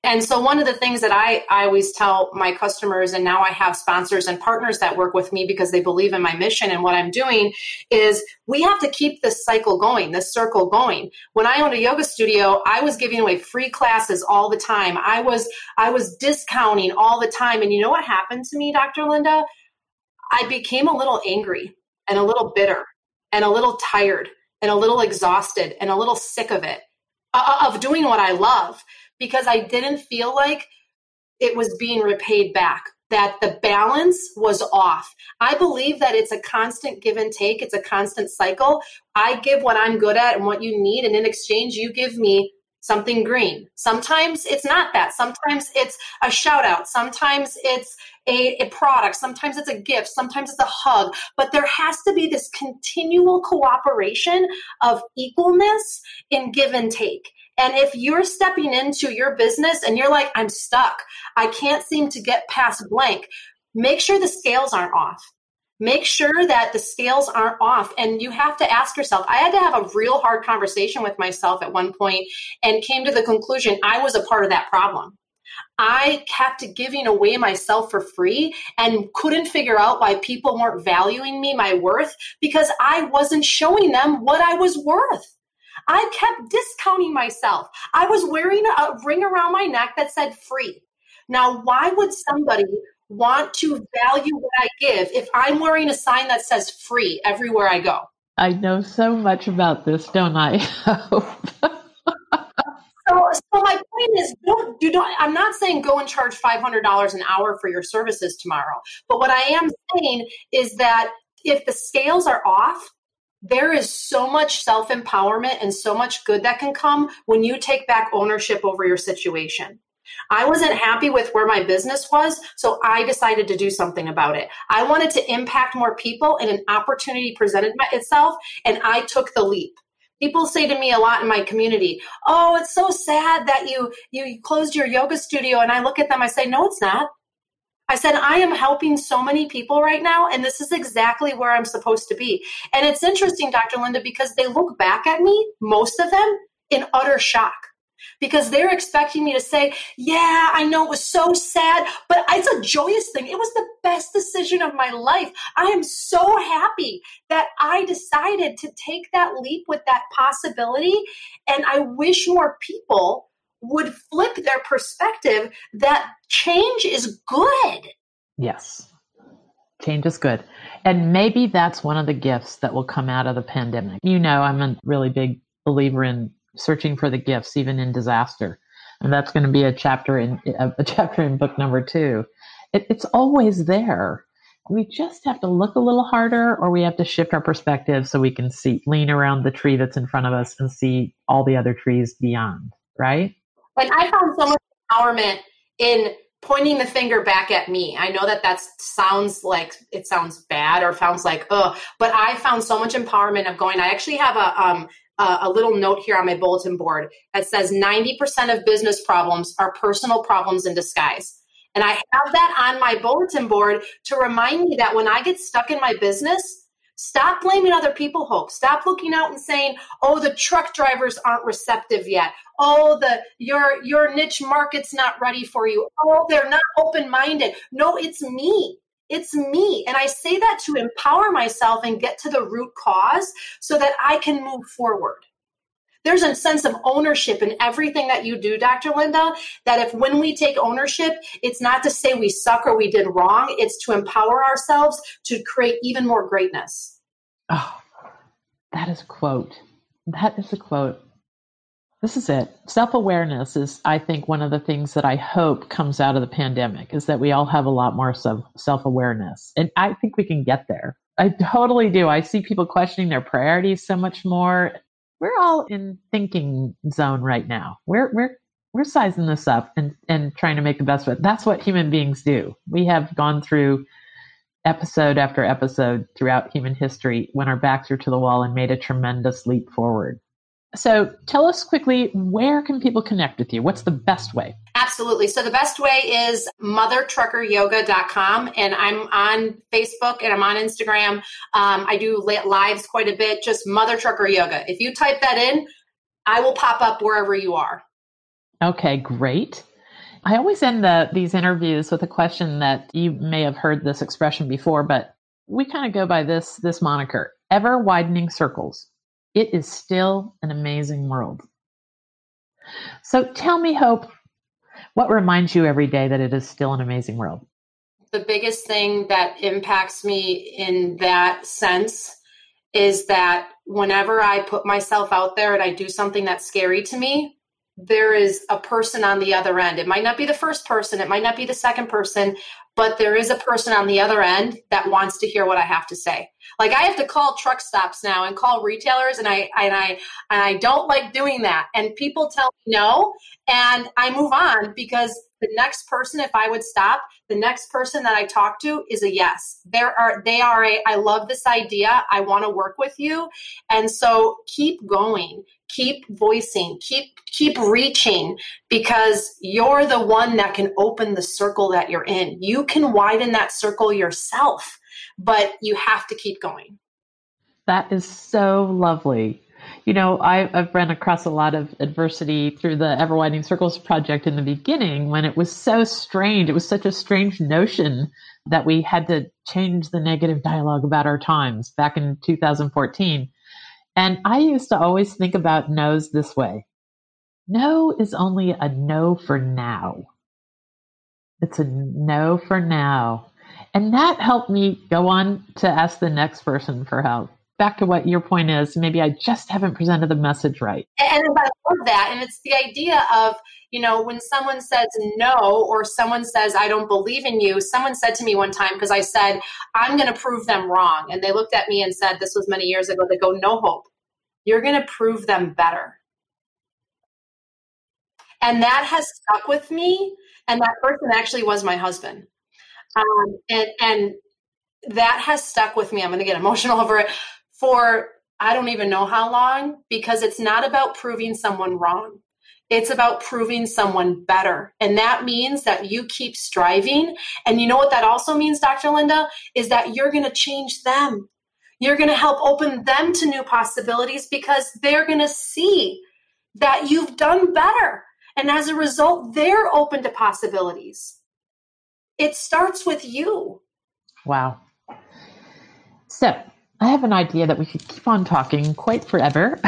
And so one of the things that I, I always tell my customers, and now I have sponsors and partners that work with me because they believe in my mission and what I'm doing, is we have to keep this cycle going, this circle going. When I owned a yoga studio, I was giving away free classes all the time. I was I was discounting all the time. And you know what happened to me, Dr. Linda? I became a little angry and a little bitter and a little tired and a little exhausted and a little sick of it, uh, of doing what I love because I didn't feel like it was being repaid back that the balance was off. I believe that it's a constant give and take, it's a constant cycle. I give what I'm good at and what you need, and in exchange, you give me something green. Sometimes it's not that. Sometimes it's a shout out. Sometimes it's a, a, product. Sometimes it's a gift. Sometimes it's a hug. But there has to be this continual cooperation of equalness in give and take. And if you're stepping into your business and you're like, I'm stuck, I can't seem to get past blank, make sure the scales aren't off. Make sure that the scales aren't off. And you have to ask yourself. I had to have a real hard conversation with myself at one point and came to the conclusion I was a part of that problem. I kept giving away myself for free and couldn't figure out why people weren't valuing me, my worth, because I wasn't showing them what I was worth. I kept discounting myself. I was wearing a ring around my neck that said free. Now, why would somebody want to value what I give if I'm wearing a sign that says free everywhere I go? I know so much about this, don't I? so, so my point is, don't do not. I'm not saying go and charge five hundred dollars an hour for your services tomorrow. But what I am saying is that if the scales are off, there is so much self empowerment and so much good that can come when you take back ownership over your situation. I wasn't happy with where my business was, so I decided to do something about it. I wanted to impact more people, and an opportunity presented itself, and I took the leap. People say to me a lot in my community, "Oh, it's so sad that you you closed your yoga studio." And I look at them, I say, "No, it's not. I said, I am helping so many people right now, and this is exactly where I'm supposed to be. And it's interesting, Dr. Linda, because they look back at me, most of them, in utter shock. Because they're expecting me to say, Yeah, I know it was so sad, but it's a joyous thing. It was the best decision of my life. I am so happy that I decided to take that leap with that possibility. And I wish more people would flip their perspective that change is good. Yes. Change is good. And maybe that's one of the gifts that will come out of the pandemic. You know, I'm a really big believer in searching for the gifts, even in disaster. And that's going to be a chapter in a chapter in book number two. It, it's always there. We just have to look a little harder, or we have to shift our perspective so we can see, lean around the tree that's in front of us and see all the other trees beyond. Right? Like I found so much empowerment in pointing the finger back at me. I know that that sounds like it sounds bad or sounds like oh, but I found so much empowerment of going. I actually have a um a, a little note here on my bulletin board that says 90% of business problems are personal problems in disguise. And I have that on my bulletin board to remind me that when I get stuck in my business, Stop blaming other people, Hope. Stop looking out and saying, "Oh, the truck drivers aren't receptive yet. Oh, the your your niche market's not ready for you. Oh, they're not open-minded." No, it's me. It's me. And I say that to empower myself and get to the root cause so that I can move forward there's a sense of ownership in everything that you do, Dr. Linda, that if when we take ownership, it's not to say we suck or we did wrong, it's to empower ourselves to create even more greatness. Oh, that is a quote. That is a quote. This is it. Self awareness is, I think, one of the things that I hope comes out of the pandemic is that we all have a lot more self awareness. And I think we can get there. I totally do. I see people questioning their priorities so much more we're all in thinking zone right now. We're we're we're sizing this up and and trying to make the best of it. That's what human beings do. We have gone through episode after episode throughout human history when our backs are to the wall and made a tremendous leap forward. So tell us quickly where can people connect with you? What's the best way? Absolutely. So the best way is mothertruckeryoga.com. And I'm on Facebook and I'm on Instagram. Um, I do lives quite a bit, just Mother Trucker Yoga. If you type that in, I will pop up wherever you are. Okay, great. I always end the, these interviews with a question that you may have heard this expression before, but we kind of go by this this moniker: ever widening circles. It is still an amazing world. So tell me, Hope, what reminds you every day that it is still an amazing world? The biggest thing that impacts me in that sense is that whenever I put myself out there and I do something that's scary to me, there is a person on the other end. It might not be the first person, it might not be the second person, but there is a person on the other end that wants to hear what I have to say. Like I have to call truck stops now and call retailers and I and I and I don't like doing that. And people tell me no and I move on because the next person if I would stop, the next person that I talk to is a yes. There are they are a I love this idea. I want to work with you. And so keep going keep voicing keep keep reaching because you're the one that can open the circle that you're in you can widen that circle yourself but you have to keep going that is so lovely you know I, i've run across a lot of adversity through the ever widening circles project in the beginning when it was so strange it was such a strange notion that we had to change the negative dialogue about our times back in 2014 and I used to always think about no's this way no is only a no for now. It's a no for now. And that helped me go on to ask the next person for help. Back to what your point is, maybe I just haven't presented the message right. And I love that. And it's the idea of, you know, when someone says no or someone says, I don't believe in you, someone said to me one time, because I said, I'm going to prove them wrong. And they looked at me and said, this was many years ago, they go, no hope you're going to prove them better. And that has stuck with me. And that person actually was my husband. Um, and, and that has stuck with me. I'm going to get emotional over it for I don't even know how long because it's not about proving someone wrong. It's about proving someone better. And that means that you keep striving. And you know what that also means, Dr. Linda, is that you're going to change them. You're going to help open them to new possibilities because they're going to see that you've done better. And as a result, they're open to possibilities. It starts with you. Wow. So, I have an idea that we could keep on talking quite forever.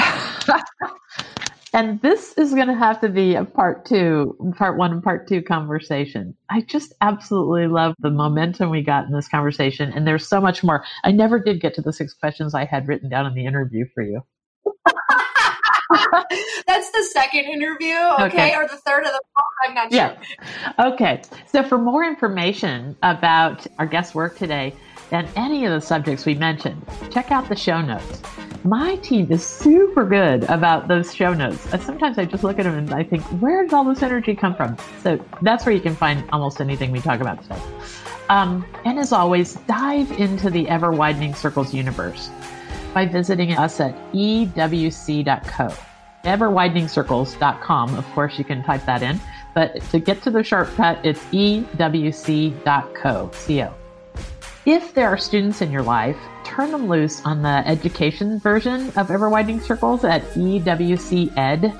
And this is going to have to be a part two, part one and part two conversation. I just absolutely love the momentum we got in this conversation. And there's so much more. I never did get to the six questions I had written down in the interview for you. That's the second interview, okay? okay? Or the third of the I'm not sure. Yeah. Okay. So for more information about our guest work today, and any of the subjects we mentioned, check out the show notes. My team is super good about those show notes. Sometimes I just look at them and I think, where does all this energy come from? So that's where you can find almost anything we talk about today. Um, and as always, dive into the ever widening circles universe by visiting us at ewc.co. Everwideningcircles.com. Of course, you can type that in. But to get to the shortcut, it's ewc.co. Co. If there are students in your life, turn them loose on the education version of Ever Widening Circles at ewced.com.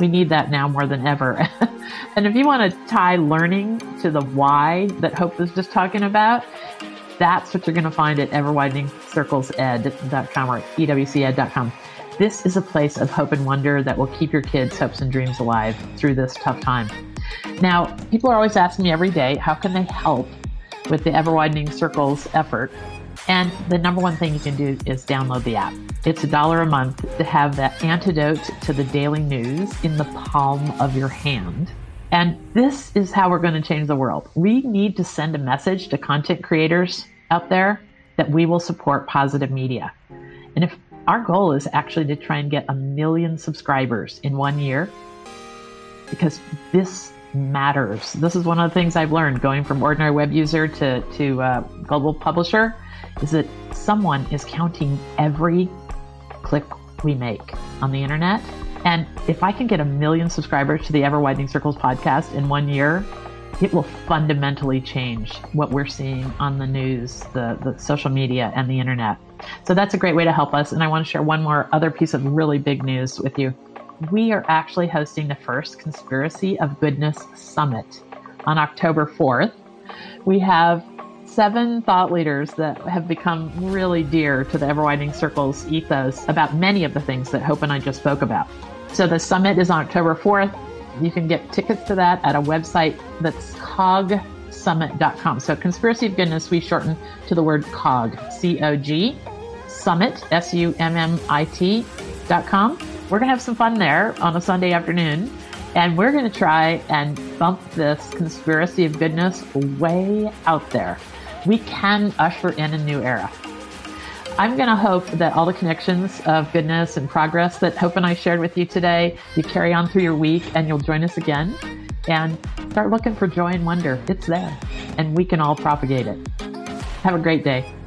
We need that now more than ever. and if you want to tie learning to the why that Hope was just talking about, that's what you're going to find at everwideningcirclesed.com or ewced.com. This is a place of hope and wonder that will keep your kids' hopes and dreams alive through this tough time. Now, people are always asking me every day, how can they help with the Ever Widening Circles effort? And the number one thing you can do is download the app. It's a dollar a month to have that antidote to the daily news in the palm of your hand. And this is how we're going to change the world. We need to send a message to content creators out there that we will support positive media. And if our goal is actually to try and get a million subscribers in one year because this matters. This is one of the things I've learned going from ordinary web user to, to uh, global publisher is that someone is counting every click we make on the internet. And if I can get a million subscribers to the Ever Widening Circles podcast in one year, it will fundamentally change what we're seeing on the news, the, the social media, and the internet. So that's a great way to help us. And I want to share one more other piece of really big news with you. We are actually hosting the first Conspiracy of Goodness Summit on October 4th. We have seven thought leaders that have become really dear to the Ever Widening Circles ethos about many of the things that Hope and I just spoke about. So the summit is on October 4th. You can get tickets to that at a website that's cogsummit.com. So Conspiracy of Goodness, we shorten to the word cog, C-O-G, summit, S-U-M-M-I-T dot com. We're going to have some fun there on a Sunday afternoon. And we're going to try and bump this conspiracy of goodness way out there. We can usher in a new era. I'm going to hope that all the connections of goodness and progress that Hope and I shared with you today, you carry on through your week and you'll join us again and start looking for joy and wonder. It's there and we can all propagate it. Have a great day.